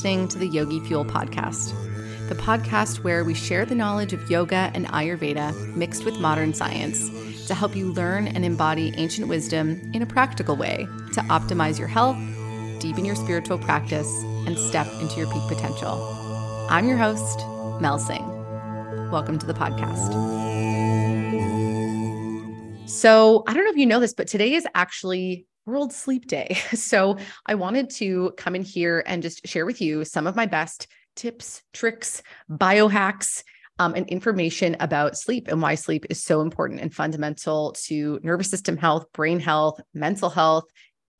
listening to the Yogi Fuel podcast, the podcast where we share the knowledge of yoga and Ayurveda mixed with modern science to help you learn and embody ancient wisdom in a practical way to optimize your health, deepen your spiritual practice, and step into your peak potential. I'm your host, Mel Singh. Welcome to the podcast. So, I don't know if you know this, but today is actually World Sleep Day. So I wanted to come in here and just share with you some of my best tips, tricks, biohacks, um, and information about sleep and why sleep is so important and fundamental to nervous system health, brain health, mental health,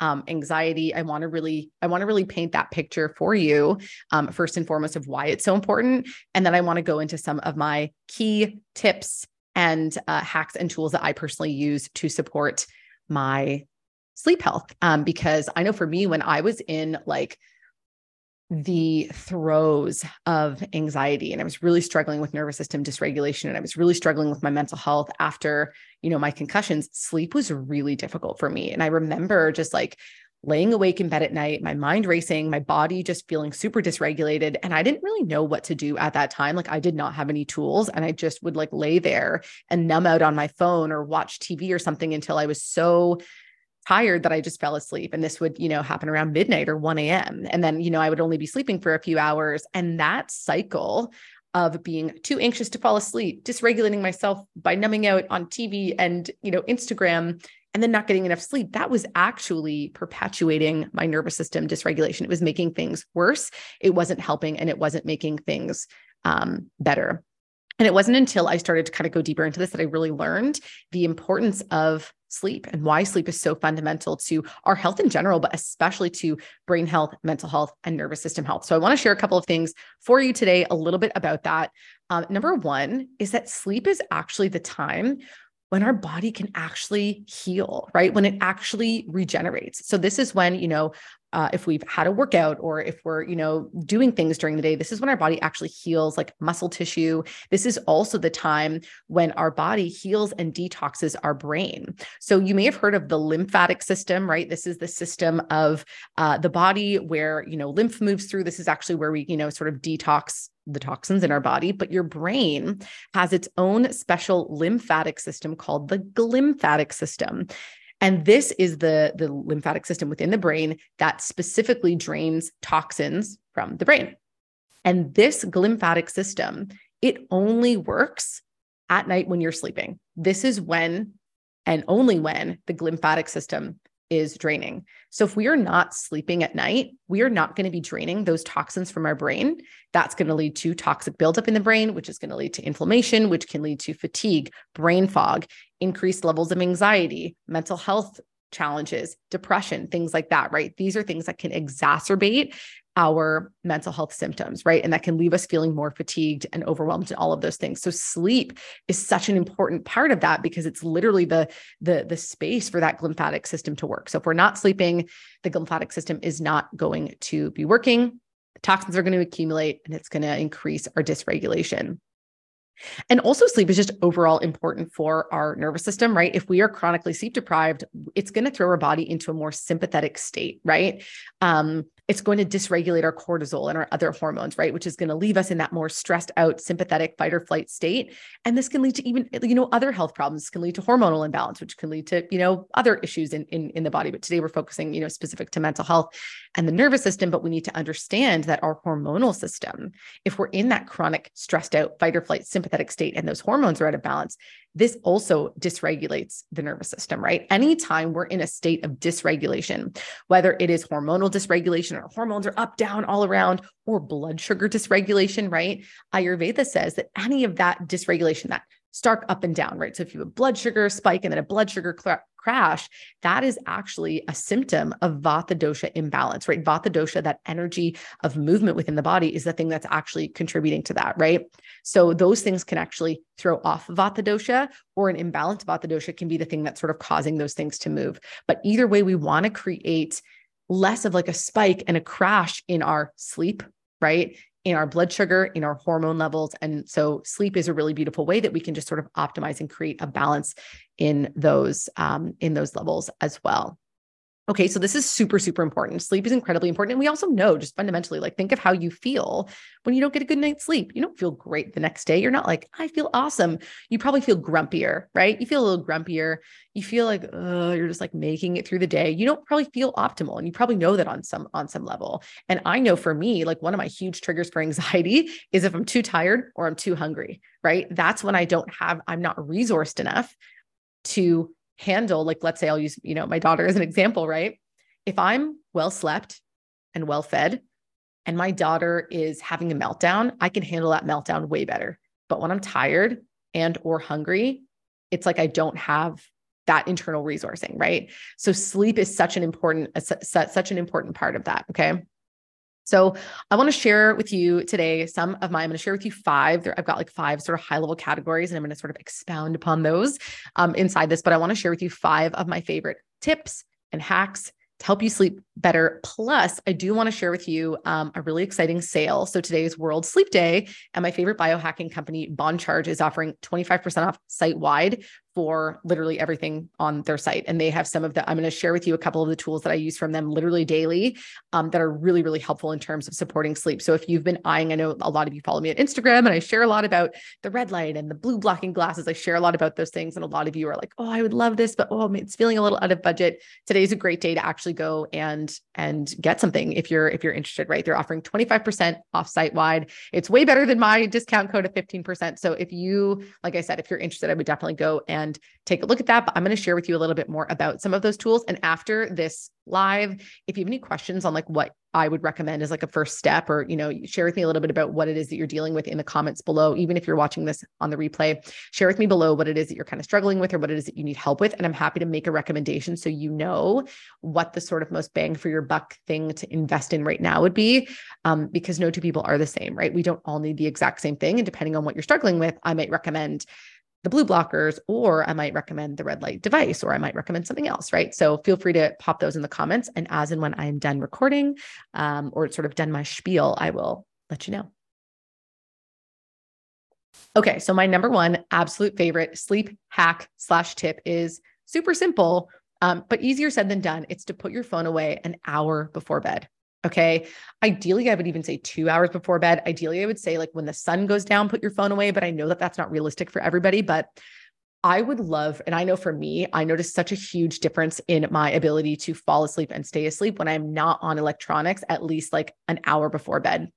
um, anxiety. I want to really, I want to really paint that picture for you, um, first and foremost, of why it's so important, and then I want to go into some of my key tips and uh, hacks and tools that I personally use to support my sleep health. Um, because I know for me, when I was in like the throes of anxiety and I was really struggling with nervous system dysregulation and I was really struggling with my mental health after, you know, my concussions, sleep was really difficult for me. And I remember just like laying awake in bed at night, my mind racing, my body just feeling super dysregulated. And I didn't really know what to do at that time. Like I did not have any tools and I just would like lay there and numb out on my phone or watch TV or something until I was so tired that I just fell asleep. And this would, you know, happen around midnight or 1 a.m. And then, you know, I would only be sleeping for a few hours. And that cycle of being too anxious to fall asleep, dysregulating myself by numbing out on TV and, you know, Instagram, and then not getting enough sleep, that was actually perpetuating my nervous system dysregulation. It was making things worse. It wasn't helping and it wasn't making things um, better. And it wasn't until I started to kind of go deeper into this that I really learned the importance of sleep and why sleep is so fundamental to our health in general, but especially to brain health, mental health, and nervous system health. So I want to share a couple of things for you today, a little bit about that. Um, number one is that sleep is actually the time when our body can actually heal, right? When it actually regenerates. So this is when, you know, uh, if we've had a workout or if we're you know doing things during the day this is when our body actually heals like muscle tissue this is also the time when our body heals and detoxes our brain so you may have heard of the lymphatic system right this is the system of uh, the body where you know lymph moves through this is actually where we you know sort of detox the toxins in our body, but your brain has its own special lymphatic system called the glymphatic system. And this is the, the lymphatic system within the brain that specifically drains toxins from the brain. And this glymphatic system, it only works at night when you're sleeping. This is when and only when the glymphatic system is draining. So if we are not sleeping at night, we are not going to be draining those toxins from our brain. That's going to lead to toxic buildup in the brain, which is going to lead to inflammation, which can lead to fatigue, brain fog, increased levels of anxiety, mental health challenges, depression, things like that, right? These are things that can exacerbate our mental health symptoms, right? And that can leave us feeling more fatigued and overwhelmed and all of those things. So sleep is such an important part of that because it's literally the the the space for that glymphatic system to work. So if we're not sleeping, the glymphatic system is not going to be working. The toxins are going to accumulate and it's going to increase our dysregulation. And also, sleep is just overall important for our nervous system, right? If we are chronically sleep deprived, it's going to throw our body into a more sympathetic state, right? Um, it's going to dysregulate our cortisol and our other hormones, right? Which is going to leave us in that more stressed out, sympathetic fight or flight state. And this can lead to even, you know, other health problems. This can lead to hormonal imbalance, which can lead to, you know, other issues in, in, in the body. But today we're focusing, you know, specific to mental health and the nervous system. But we need to understand that our hormonal system, if we're in that chronic stressed out fight or flight sympathetic state and those hormones are out of balance, this also dysregulates the nervous system, right? Anytime we're in a state of dysregulation, whether it is hormonal dysregulation or hormones are up, down, all around, or blood sugar dysregulation, right? Ayurveda says that any of that dysregulation, that stark up and down, right? So if you have blood sugar spike and then a blood sugar crash, that is actually a symptom of vata dosha imbalance, right? Vata dosha, that energy of movement within the body, is the thing that's actually contributing to that, right? So those things can actually throw off vata dosha, or an imbalanced vata dosha can be the thing that's sort of causing those things to move. But either way, we want to create less of like a spike and a crash in our sleep, right? In our blood sugar, in our hormone levels. And so sleep is a really beautiful way that we can just sort of optimize and create a balance in those um, in those levels as well. Okay, so this is super, super important. Sleep is incredibly important. And we also know just fundamentally, like, think of how you feel when you don't get a good night's sleep. You don't feel great the next day. You're not like, I feel awesome. You probably feel grumpier, right? You feel a little grumpier. You feel like, you're just like making it through the day. You don't probably feel optimal. And you probably know that on some, on some level. And I know for me, like one of my huge triggers for anxiety is if I'm too tired or I'm too hungry, right? That's when I don't have, I'm not resourced enough to handle like let's say I'll use, you know, my daughter as an example, right? If I'm well slept and well fed and my daughter is having a meltdown, I can handle that meltdown way better. But when I'm tired and or hungry, it's like I don't have that internal resourcing, right? So sleep is such an important such an important part of that, okay? So I want to share with you today some of my, I'm going to share with you five. I've got like five sort of high level categories and I'm going to sort of expound upon those um, inside this, but I want to share with you five of my favorite tips and hacks to help you sleep better. Plus, I do want to share with you um, a really exciting sale. So today is World Sleep Day, and my favorite biohacking company, Bon Charge, is offering 25% off site wide for literally everything on their site. And they have some of the, I'm going to share with you a couple of the tools that I use from them literally daily um, that are really, really helpful in terms of supporting sleep. So if you've been eyeing, I know a lot of you follow me on Instagram and I share a lot about the red light and the blue blocking glasses. I share a lot about those things. And a lot of you are like, oh, I would love this, but oh, it's feeling a little out of budget. Today's a great day to actually go and, and get something if you're, if you're interested, right? They're offering 25% off site wide. It's way better than my discount code of 15%. So if you, like I said, if you're interested, I would definitely go and and take a look at that. But I'm going to share with you a little bit more about some of those tools. And after this live, if you have any questions on like what I would recommend as like a first step, or you know, share with me a little bit about what it is that you're dealing with in the comments below. Even if you're watching this on the replay, share with me below what it is that you're kind of struggling with or what it is that you need help with. And I'm happy to make a recommendation so you know what the sort of most bang for your buck thing to invest in right now would be. Um, because no two people are the same, right? We don't all need the exact same thing. And depending on what you're struggling with, I might recommend the blue blockers, or I might recommend the red light device, or I might recommend something else, right? So feel free to pop those in the comments. And as and when I'm done recording um, or sort of done my spiel, I will let you know. Okay, so my number one absolute favorite sleep hack slash tip is super simple, um, but easier said than done. It's to put your phone away an hour before bed. Okay. Ideally, I would even say two hours before bed. Ideally, I would say like when the sun goes down, put your phone away. But I know that that's not realistic for everybody. But I would love, and I know for me, I noticed such a huge difference in my ability to fall asleep and stay asleep when I'm not on electronics at least like an hour before bed.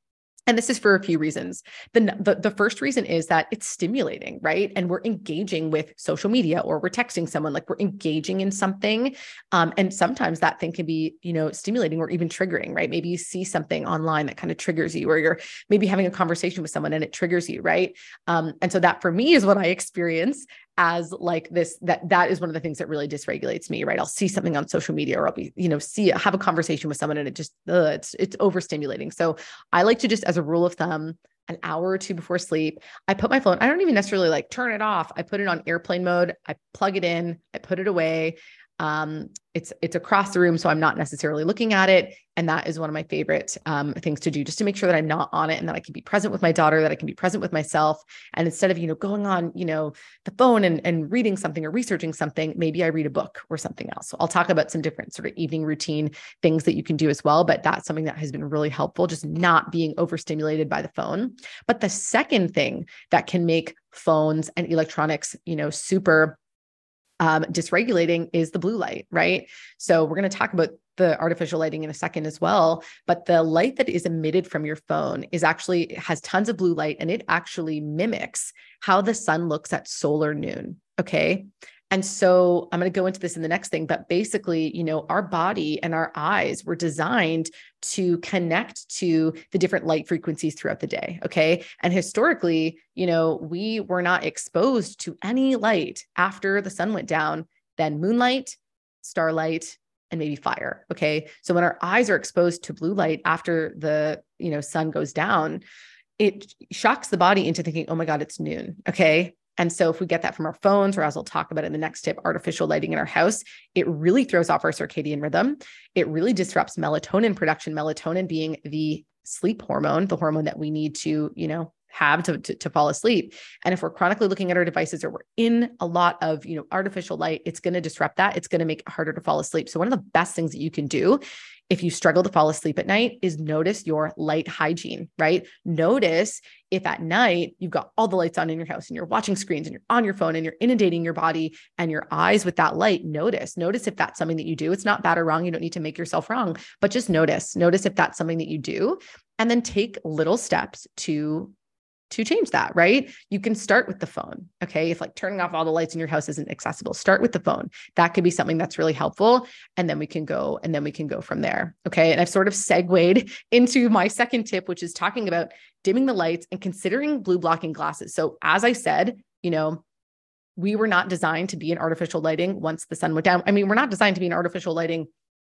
And this is for a few reasons. The, the, the, first reason is that it's stimulating, right? And we're engaging with social media or we're texting someone, like we're engaging in something. Um, and sometimes that thing can be, you know, stimulating or even triggering, right? Maybe you see something online that kind of triggers you, or you're maybe having a conversation with someone and it triggers you, right? Um, and so that for me is what I experience as like this that that is one of the things that really dysregulates me right? I'll see mm-hmm. something on social media or i'll be you know see have a conversation with someone and it just ugh, it's it's overstimulating. So i like to just as a rule of thumb an hour or two before sleep i put my phone i don't even necessarily like turn it off. I put it on airplane mode i plug it in i put it away um, it's it's across the room, so I'm not necessarily looking at it, and that is one of my favorite um, things to do, just to make sure that I'm not on it, and that I can be present with my daughter, that I can be present with myself, and instead of you know going on you know the phone and and reading something or researching something, maybe I read a book or something else. So I'll talk about some different sort of evening routine things that you can do as well, but that's something that has been really helpful, just not being overstimulated by the phone. But the second thing that can make phones and electronics, you know, super um, dysregulating is the blue light, right? So we're going to talk about the artificial lighting in a second as well but the light that is emitted from your phone is actually has tons of blue light and it actually mimics how the sun looks at solar noon okay and so I'm going to go into this in the next thing, but basically, you know, our body and our eyes were designed to connect to the different light frequencies throughout the day. Okay. And historically, you know, we were not exposed to any light after the sun went down, then moonlight, starlight, and maybe fire. Okay. So when our eyes are exposed to blue light after the, you know, sun goes down, it shocks the body into thinking, oh my God, it's noon. Okay. And so, if we get that from our phones, or as I'll talk about in the next tip, artificial lighting in our house, it really throws off our circadian rhythm. It really disrupts melatonin production, melatonin being the sleep hormone, the hormone that we need to, you know, have to, to, to fall asleep. And if we're chronically looking at our devices or we're in a lot of, you know, artificial light, it's going to disrupt that. It's going to make it harder to fall asleep. So one of the best things that you can do if you struggle to fall asleep at night is notice your light hygiene, right? Notice if at night you've got all the lights on in your house and you're watching screens and you're on your phone and you're inundating your body and your eyes with that light, notice, notice if that's something that you do. It's not bad or wrong. You don't need to make yourself wrong, but just notice, notice if that's something that you do and then take little steps to to change that, right? You can start with the phone. Okay. If like turning off all the lights in your house isn't accessible, start with the phone. That could be something that's really helpful. And then we can go, and then we can go from there. Okay. And I've sort of segued into my second tip, which is talking about dimming the lights and considering blue blocking glasses. So, as I said, you know, we were not designed to be in artificial lighting once the sun went down. I mean, we're not designed to be in artificial lighting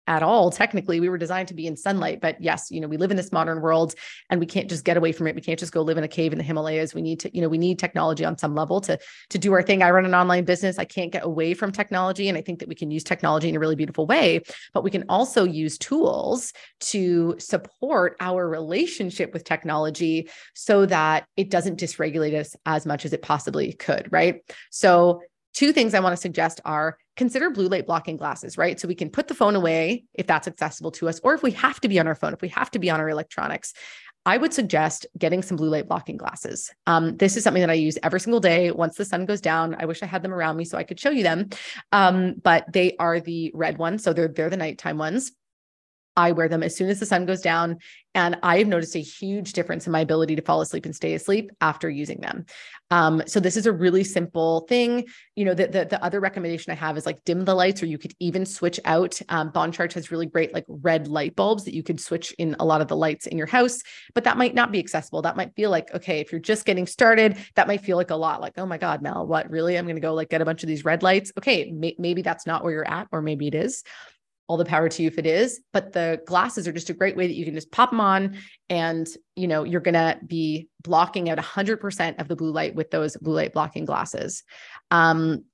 at all technically we were designed to be in sunlight but yes you know we live in this modern world and we can't just get away from it. We can't just go live in a cave in the himalayas. We need to you know we need technology on some level to to do our thing. I run an online business. I can't get away from technology and i think that we can use technology in a really beautiful way but we can also use tools to support our relationship with technology so that it doesn't dysregulate us as much as it possibly could right? So two things I want to suggest are consider blue light blocking glasses, right? So we can put the phone away if that's accessible to us, or if we have to be on our phone, if we have to be on our electronics. I would suggest getting some blue light blocking glasses. Um, this is something that I use every single day. Once the sun goes down, I wish I had them around me so I could show you them. Um, but they are the red ones, so they're they're the nighttime ones. I wear them as soon as the sun goes down. And I've noticed a huge difference in my ability to fall asleep and stay asleep after using them. Um, so this is a really simple thing. You know, the, the, the other recommendation I have is like dim the lights, or you could even switch out. Um, Charge has really great like red light bulbs that you could switch in a lot of the lights in your house, but that might not be accessible. That might feel like, okay, if you're just getting started, that might feel like a lot like, oh my God, Mel, what really? I'm going to go like get a bunch of these red lights. Okay, may- maybe that's not where you're at, or maybe it is all the power to you if it is but the glasses are just a great way that you can just pop them on and you know you're going to be blocking out 100% of the blue light with those blue light blocking glasses. Um,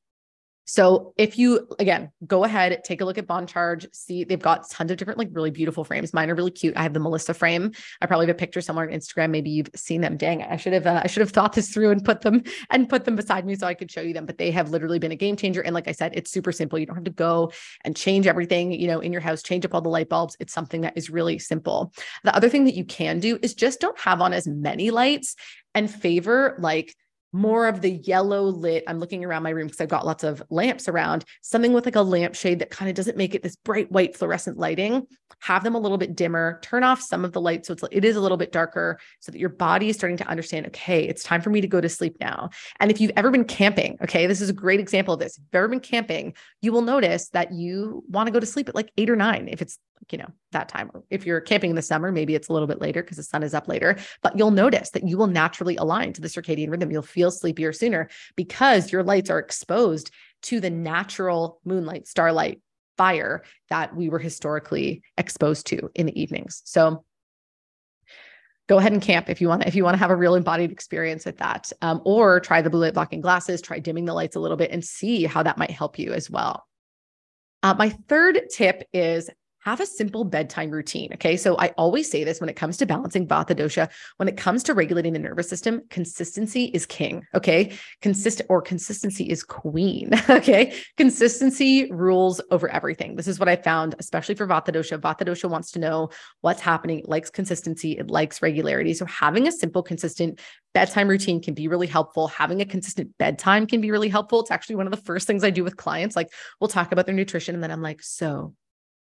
so if you again go ahead, take a look at Bon Charge, see they've got tons of different like really beautiful frames. Mine are really cute. I have the Melissa frame. I probably have a picture somewhere on Instagram. Maybe you've seen them. Dang, I should have uh, I should have thought this through and put them and put them beside me so I could show you them. But they have literally been a game changer. And like I said, it's super simple. You don't have to go and change everything, you know, in your house, change up all the light bulbs. It's something that is really simple. The other thing that you can do is just don't have on as many lights and favor like more of the yellow lit. I'm looking around my room because I've got lots of lamps around, something with like a lampshade that kind of doesn't make it this bright white fluorescent lighting. Have them a little bit dimmer, turn off some of the light so it's it is a little bit darker so that your body is starting to understand, okay, it's time for me to go to sleep now. And if you've ever been camping, okay, this is a great example of this. If you've ever been camping, you will notice that you want to go to sleep at like eight or nine if it's you know, that time. If you're camping in the summer, maybe it's a little bit later because the sun is up later, but you'll notice that you will naturally align to the circadian rhythm. You'll feel sleepier sooner because your lights are exposed to the natural moonlight, starlight, fire that we were historically exposed to in the evenings. So go ahead and camp if you want if you want to have a real embodied experience with that um, or try the blue light blocking glasses try dimming the lights a little bit and see how that might help you as well uh, my third tip is have a simple bedtime routine. Okay. So I always say this when it comes to balancing Vata dosha, when it comes to regulating the nervous system, consistency is king. Okay. Consistent or consistency is queen. Okay. Consistency rules over everything. This is what I found, especially for Vata dosha. Vata dosha wants to know what's happening, it likes consistency, it likes regularity. So having a simple, consistent bedtime routine can be really helpful. Having a consistent bedtime can be really helpful. It's actually one of the first things I do with clients. Like we'll talk about their nutrition and then I'm like, so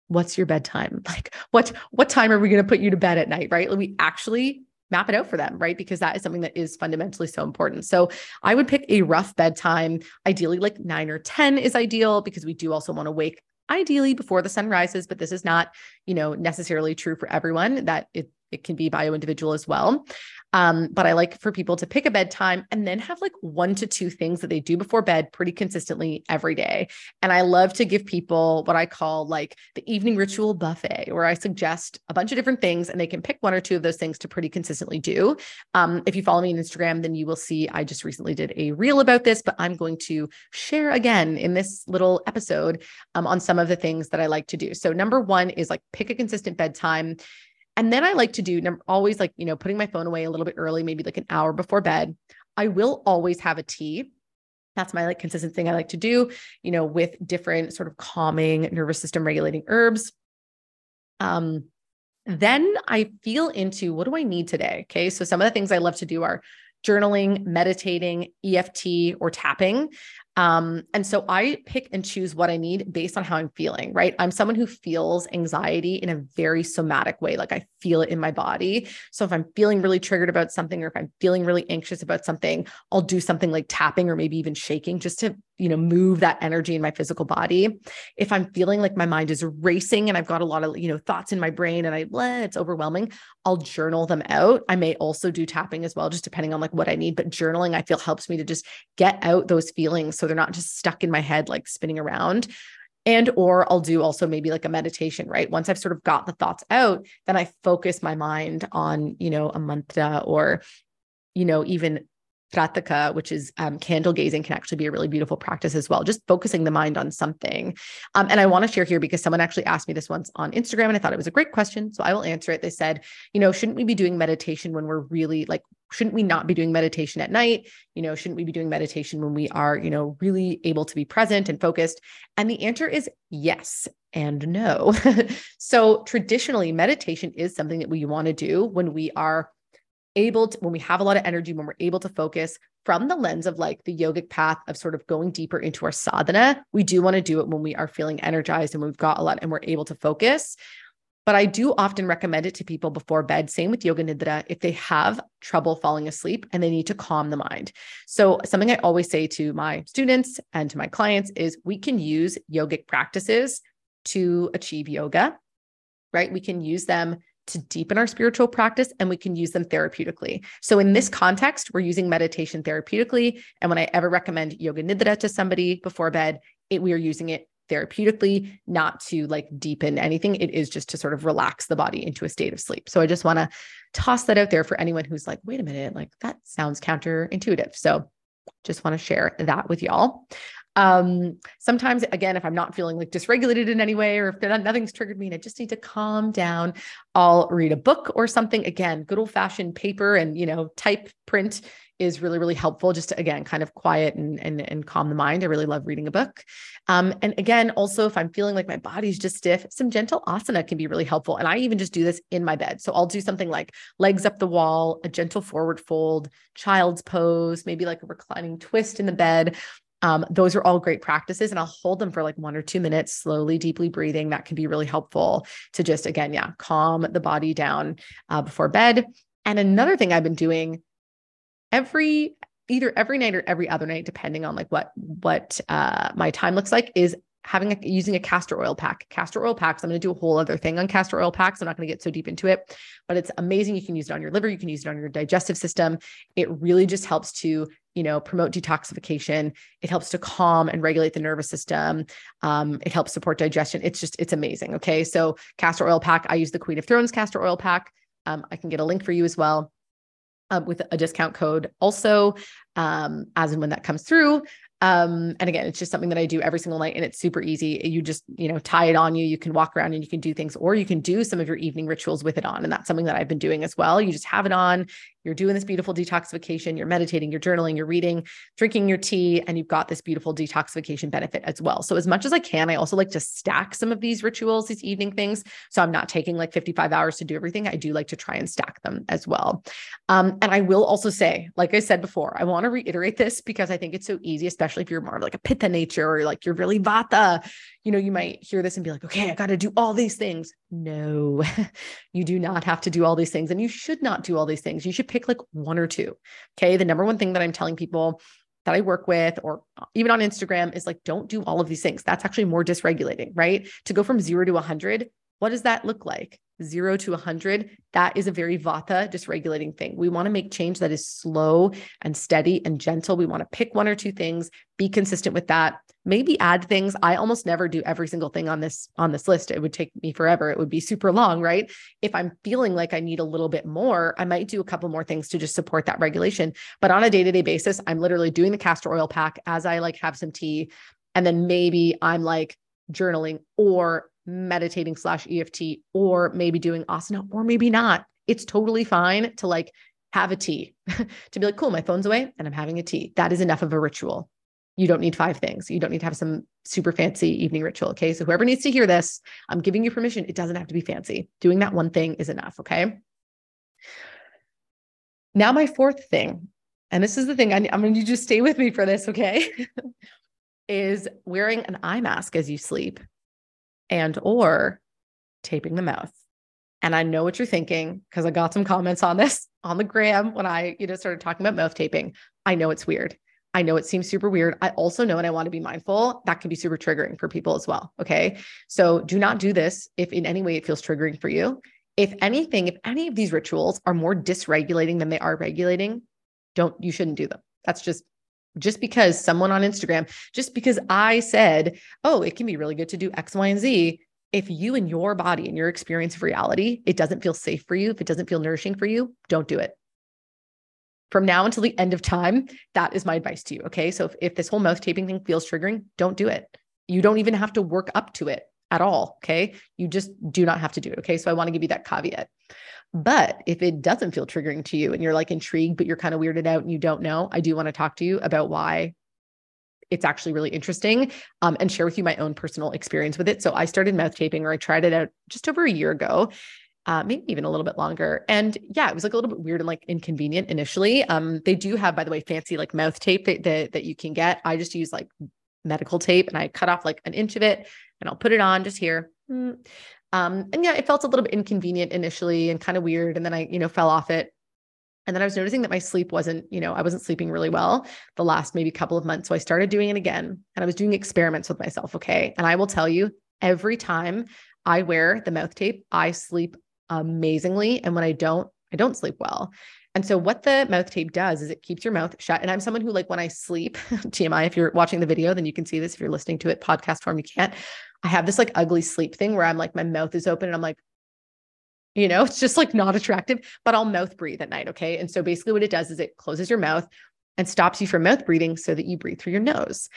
what's your bedtime? Like what what time are we going to put you to bed at night right? We actually map it out for them right? Because that is something that is fundamentally so important. So i would pick a rough bedtime ideally like 9 or 10 is ideal because we do also want to wake ideally before the sun rises but this is not you know necessarily true for everyone that it it can be bio individual as well um, but I like for people to pick a bedtime and then have like one to two things that they do before bed pretty consistently every day. And I love to give people what I call like the evening ritual buffet, where I suggest a bunch of different things and they can pick one or two of those things to pretty consistently do. Um, if you follow me on Instagram, then you will see I just recently did a reel about this, but I'm going to share again in this little episode um, on some of the things that I like to do. So, number one is like pick a consistent bedtime And then I like to do I'm always like, you know, putting my phone away a little bit early, maybe like an hour before bed. I will always have a tea. That's my like consistent thing I like to do, you know, with different sort of calming nervous system regulating herbs. Um, then I feel into what do I need today? Okay. So some of the things I love to do are journaling, meditating, EFT, or tapping. Um, and so I pick and choose what I need based on how I'm feeling, right? I'm someone who feels anxiety in a very somatic way. Like I feel it in my body. So if I'm feeling really triggered about something, or if I'm feeling really anxious about something, I'll do something like tapping or maybe even shaking just to, you know, move that energy in my physical body. If I'm feeling like my mind is racing and I've got a lot of, you know, thoughts in my brain and I, bleh, it's overwhelming, I'll journal them out. I may also do tapping as well, just depending on like what I need. But journaling, I feel helps me to just get out those feelings. So they're not just stuck in my head, like spinning around. And, or I'll do also maybe like a meditation, right? Once I've sort of got the thoughts out, then I focus my mind on, you know, a mantra or, you know, even Trataka, which is um, candle gazing, can actually be a really beautiful practice as well. Just focusing the mind on something. Um, and I want to share here because someone actually asked me this once on Instagram, and I thought it was a great question. So I will answer it. They said, you know, shouldn't we be doing meditation when we're really like, shouldn't we not be doing meditation at night? You know, shouldn't we be doing meditation when we are, you know, really able to be present and focused? And the answer is yes and no. so traditionally, meditation is something that we want to do when we are able to, when we have a lot of energy, when we're able to focus from the lens of like the yogic path of sort of going deeper into our sadhana, we do want to do it when we are feeling energized and we've got a lot and we're able to focus. But I do often recommend it to people before bed. Same with yoga nidra if they have trouble falling asleep and they need to calm the mind. So, something I always say to my students and to my clients is we can use yogic practices to achieve yoga, right? We can use them to deepen our spiritual practice and we can use them therapeutically. So in this context, we're using meditation therapeutically. And when I ever recommend yoga nidra to somebody before bed, it, we are using it therapeutically, not to like deepen anything. It is just to sort of relax the body into a state of sleep. So I just want to toss that out there for anyone who's like, wait a minute, like that sounds counterintuitive. So just want to share that with y'all. Um, sometimes, again, if I'm not feeling like dysregulated in any way, or if nothing's triggered me and I just need to calm down, I'll read a book or something. Again, good old fashioned paper and, you know, type print is really, really helpful just to, again, kind of quiet and, and, and calm the mind. I really love reading a book. Um, and again, also, if I'm feeling like my body's just stiff, some gentle asana can be really helpful. And I even just do this in my bed. So I'll do something like legs up the wall, a gentle forward fold, child's pose, maybe like a reclining twist in the bed. Um, those are all great practices, and I'll hold them for like one or two minutes, slowly, deeply breathing. That can be really helpful to just, again, yeah, calm the body down uh, before bed. And another thing I've been doing every either every night or every other night, depending on like what what uh, my time looks like, is having a, using a castor oil pack. Castor oil packs. I'm going to do a whole other thing on castor oil packs. I'm not going to get so deep into it, but it's amazing. You can use it on your liver. You can use it on your digestive system. It really just helps to you know promote detoxification. It helps to calm and regulate the nervous system. Um, it helps support digestion. It's just it's amazing. Okay, so castor oil pack. I use the Queen of Thrones castor oil pack. Um, I can get a link for you as well. Uh, with a discount code also um, as and when that comes through um, and again, it's just something that I do every single night and it's super easy. You just, you know, tie it on you, you can walk around and you can do things, or you can do some of your evening rituals with it on. And that's something that I've been doing as well. You just have it on, you're doing this beautiful detoxification, you're meditating, you're journaling, you're reading, drinking your tea, and you've got this beautiful detoxification benefit as well. So, as much as I can, I also like to stack some of these rituals, these evening things. So, I'm not taking like 55 hours to do everything. I do like to try and stack them as well. Um, and I will also say, like I said before, I want to reiterate this because I think it's so easy, especially if you're more of like a pitta nature or like you're really vata. You know, you might hear this and be like, okay, I got to do all these things. No, you do not have to do all these things. And you should not do all these things. You should pick like one or two. Okay. The number one thing that I'm telling people that I work with, or even on Instagram, is like, don't do all of these things. That's actually more dysregulating, right? To go from zero to 100, what does that look like? Zero to 100, that is a very vata dysregulating thing. We want to make change that is slow and steady and gentle. We want to pick one or two things, be consistent with that, maybe add things. I almost never do every single thing on this on this list. It would take me forever. It would be super long right? If i'm feeling like i need a little bit more i might do a couple more things to just support that regulation. But on a day-to-day basis i'm literally doing the castor oil pack as i like have some tea. And then maybe i'm like journaling or meditating slash EFT or maybe doing asana or maybe not. It's totally fine to like have a tea, to be like, cool, my phone's away and I'm having a tea. That is enough of a ritual. You don't need five things. You don't need to have some super fancy evening ritual. Okay. So whoever needs to hear this, I'm giving you permission. It doesn't have to be fancy. Doing that one thing is enough. Okay. Now, my fourth thing, and this is the thing I, I'm going to just stay with me for this. Okay. is wearing an eye mask as you sleep and or taping the mouth. And I know what you're thinking because I got some comments on this on the gram when I, you know, started talking about mouth taping. I know it's weird. I know it seems super weird. I also know, and I want to be mindful, that can be super triggering for people as well. Okay. So do not do this if in any way it feels triggering for you. If anything, if any of these rituals are more dysregulating than they are regulating, don't, you shouldn't do them. That's just, just because someone on Instagram, just because I said, oh, it can be really good to do X, Y, and Z. If you and your body and your experience of reality, it doesn't feel safe for you, if it doesn't feel nourishing for you, don't do it from now until the end of time, that is my advice to you. Okay. So if, if this whole mouth taping thing feels triggering, don't do it. You don't even have to work up to it at all. Okay. You just do not have to do it. Okay. So I want to give you that caveat. But if it doesn't feel triggering to you and you're like intrigued, but you're kind of weirded out and you don't know, I do want to talk to you about why it's actually really interesting um, and share with you my own personal experience with it. So I started mouth taping or I tried it out just over a year ago uh, maybe even a little bit longer. And yeah, it was like a little bit weird and like inconvenient initially. Um, they do have, by the way, fancy like mouth tape that, that, that you can get. I just use like medical tape and I cut off like an inch of it and I'll put it on just here. Mm. Um, and yeah, it felt a little bit inconvenient initially and kind of weird. And then I, you know, fell off it. And then I was noticing that my sleep wasn't, you know, I wasn't sleeping really well the last maybe couple of months. So I started doing it again and I was doing experiments with myself. Okay. And I will tell you, every time I wear the mouth tape, I sleep amazingly. And when I don't, I don't sleep well. And so what the mouth tape does is it keeps your mouth shut. And I'm someone who like when I sleep, TMI, if you're watching the video, then you can see this. If you're listening to it podcast form, you can't. I have this like ugly sleep thing where I'm like, my mouth is open and I'm like, you know, it's just like not attractive, but I'll mouth breathe at night. Okay. And so basically what it does is it closes your mouth and stops you from mouth breathing so that you breathe through your nose.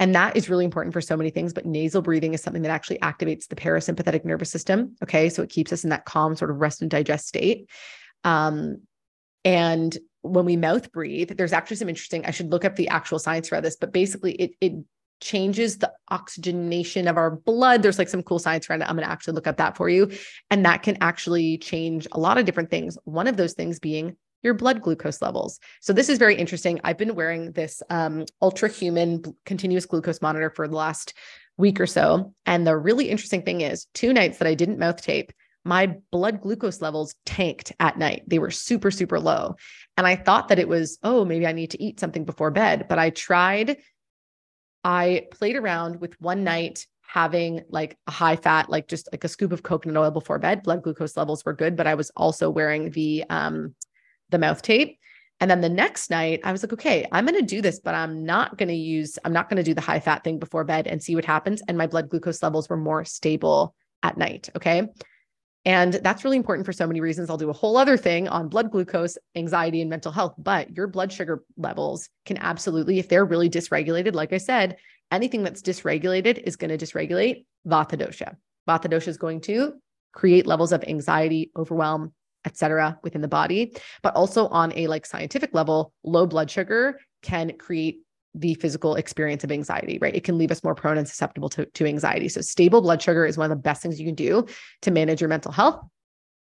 And that is really important for so many things. But nasal breathing is something that actually activates the parasympathetic nervous system. Okay. So it keeps us in that calm, sort of rest and digest state. Um, and when we mouth breathe, there's actually some interesting, I should look up the actual science for this, but basically it, it changes the oxygenation of our blood. There's like some cool science around it. I'm going to actually look up that for you. And that can actually change a lot of different things. One of those things being your blood glucose levels. So this is very interesting. I've been wearing this um, Ultrahuman continuous glucose monitor for the last week or so. And the really interesting thing is, two nights that I didn't mouth tape, my blood glucose levels tanked at night. They were super, super low. And I thought that it was, oh, maybe I need to eat something before bed. But I tried, I played around with one night having like a high fat, like just like a scoop of coconut oil before bed. Blood glucose levels were good, but I was also wearing the um the mouth tape. And then the next night, I was like, okay, I'm going to do this, but I'm not going to use, I'm not going to do the high fat thing before bed and see what happens. And my blood glucose levels were more stable at night. Okay. And that's really important for so many reasons. I'll do a whole other thing on blood glucose, anxiety, and mental health. But your blood sugar levels can absolutely, if they're really dysregulated, like I said, anything that's dysregulated is going to dysregulate Vata dosha. Vata dosha is going to create levels of anxiety, overwhelm, etc within the body but also on a like scientific level low blood sugar can create the physical experience of anxiety right it can leave us more prone and susceptible to, to anxiety so stable blood sugar is one of the best things you can do to manage your mental health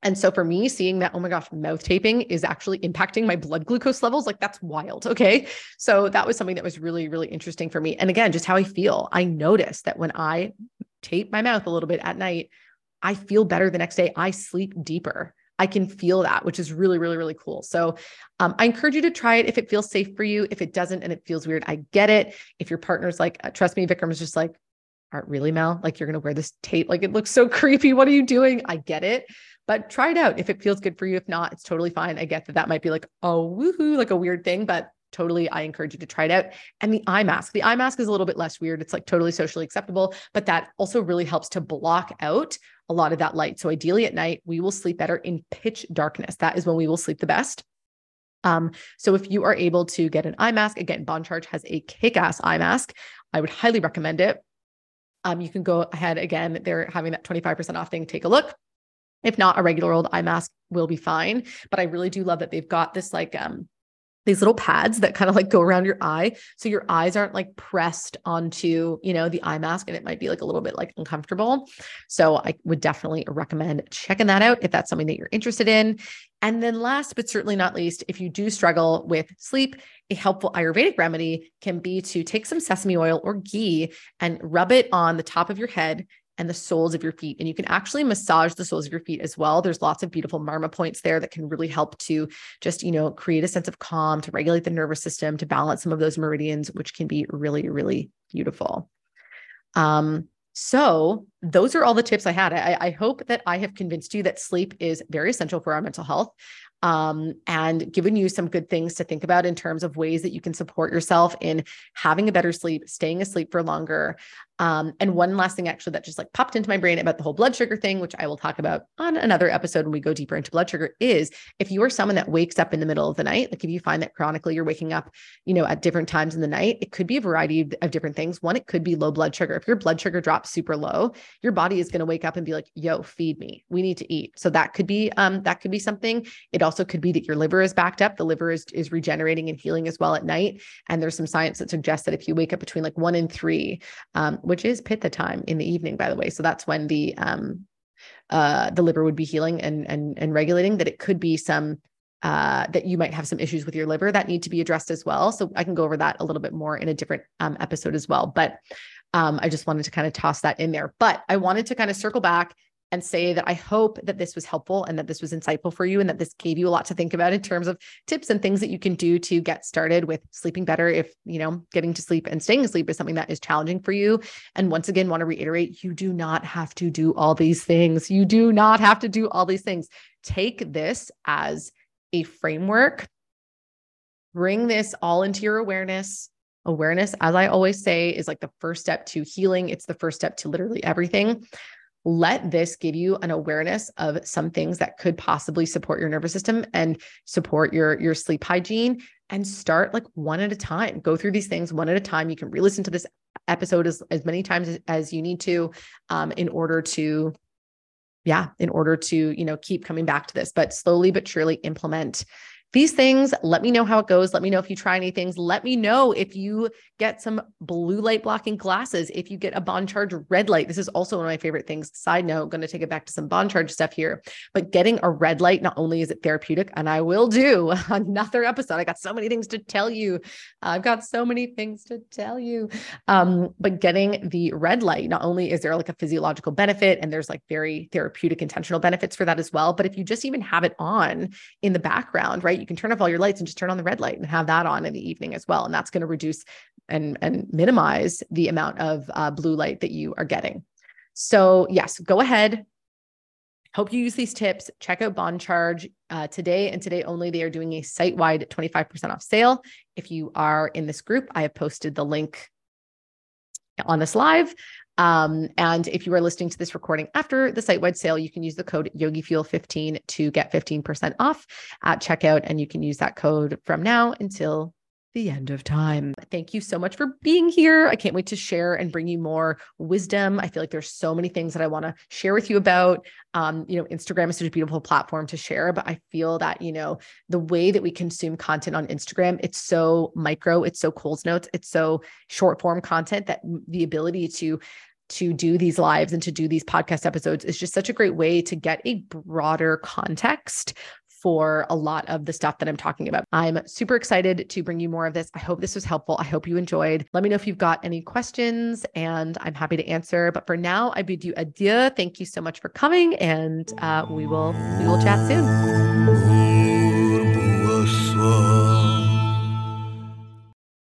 and so for me, seeing that, oh my gosh, mouth taping is actually impacting my blood glucose levels, like that's wild. Okay. So that was something that was really, really interesting for me. And again, just how I feel. I noticed that when I tape my mouth a little bit at night, I feel better the next day. I sleep deeper. I can feel that, which is really, really, really cool. So um, I encourage you to try it if it feels safe for you. If it doesn't and it feels weird, I get it. If your partner's like, uh, trust me, Vikram is just like, aren't really, Mel? Like you're to wear this tape. Like it looks so creepy. What are you doing? I get it. But try it out. If it feels good for you, if not, it's totally fine. I get that that might be like, oh, woohoo, like a weird thing, but totally i encourage you to try it out and the eye mask the eye mask is a little bit less weird it's like totally socially acceptable but that also really helps to block out a lot of that light. So ideally at night, we will sleep better in pitch darkness. That is when we will sleep the best. Um, so if you are able to get an eye mask, again, Bon Charge has a kick-ass eye mask. I would highly recommend it. um, you can go ahead again. They're having that 25% off thing. Take a look. If not, a regular old eye mask will be fine. But I really do love that they've got this like um these little pads that kind of like go around your eye. So your eyes aren't like pressed onto you know the eye mask and it might be like a little bit like uncomfortable. So i would definitely recommend checking that out if that's something that you're interested in. And then last but certainly not least if you do struggle with sleep a helpful ayurvedic remedy can be to take some sesame oil or ghee and rub it on the top of your head and the soles of your feet. And you can actually massage the soles of your feet as well. There's lots of beautiful marma points there that can really help to just, you know, create a sense of calm, to regulate the nervous system, to balance some of those meridians, which can be really, really beautiful. Um, so those are all the tips I had. I, I, hope that I have convinced you that sleep is very essential for our mental health um, and given you some good things to think about in terms of ways that you can support yourself in having a better sleep, staying asleep for longer, um, and one last thing, actually, that just like popped into my brain about the whole blood sugar thing, which I will talk about on another episode when we go deeper into blood sugar, is if you are someone that wakes up in the middle of the night, like if you find that chronically you're waking up, you know, at different times in the night, it could be a variety of, of different things. One, it could be low blood sugar. If your blood sugar drops super low, your body is going to wake up and be like, "Yo, feed me. We need to eat." So that could be um, that could be something. It also could be that your liver is backed up. The liver is is regenerating and healing as well at night. And there's some science that suggests that if you wake up between like one and three, um, which is pitta time in the evening, by the way. So that's when the um uh the liver would be healing and and and regulating that it could be some uh, that you might have some issues with your liver that need to be addressed as well. So I can go over that a little bit more in a different um, episode as well. But um, I just wanted to kind of toss that in there. But I wanted to kind of circle back and say that I hope that this was helpful and that this was insightful for you and that this gave you a lot to think about in terms of tips and things that you can do to get started with sleeping better if, you know, getting to sleep and staying asleep is something that is challenging for you. And once again, want to reiterate, you do not have to do all these things. You do not have to do all these things. Take this as a framework. Bring this all into your awareness. Awareness, as I always say, is like the first step to healing. It's the first step to literally everything. Let this give you an awareness of some things that could possibly support your nervous system and support your your sleep hygiene and start like one at a time. Go through these things one at a time. You can re-listen to this episode as, as many times as, as you need to um, in order to yeah in order to you know keep coming back to this. But slowly but surely implement these things. Let me know how it goes. Let me know if you try any things. Let me know if you get some blue light blocking glasses, if you get a Bon Charge red light. This is also one of my favorite things. Side note, going to take it back to some Bon Charge stuff here, but getting a red light, not only is it therapeutic, and I will do another episode. I got so many things to tell you. I've got so many things to tell you. Um, but getting the red light, not only is there like a physiological benefit and there's like very therapeutic intentional benefits for that as well, but if you just even have it on in the background, right? You can turn off all your lights and just turn on the red light and have that on in the evening as well. And that's going to reduce and, and minimize the amount of uh, blue light that you are getting. So, yes, go ahead. Hope you use these tips. Check out Bon Charge uh, today and today only. They are doing a site wide 25% off sale. If you are in this group, I have posted the link on this live. Um, and if you are listening to this recording after the site wide sale, you can use the code YogiFuel15 to get 15% off at checkout. And you can use that code from now until the end of time. Thank you so much for being here. I can't wait to share and bring you more wisdom. I feel like there's so many things that I want to share with you about. Um, you know, Instagram is such a beautiful platform to share, but I feel that, you know, the way that we consume content on Instagram, it's so micro, it's so Coles Notes, it's so short form content that the ability to to do these lives and to do these podcast episodes is just such a great way to get a broader context for a lot of the stuff that I'm talking about. I'm super excited to bring you more of this. I hope this was helpful. I hope you enjoyed. Let me know if you've got any questions and I'm happy to answer. But for now, I bid you adieu. Thank you so much for coming and uh, we will we will chat soon.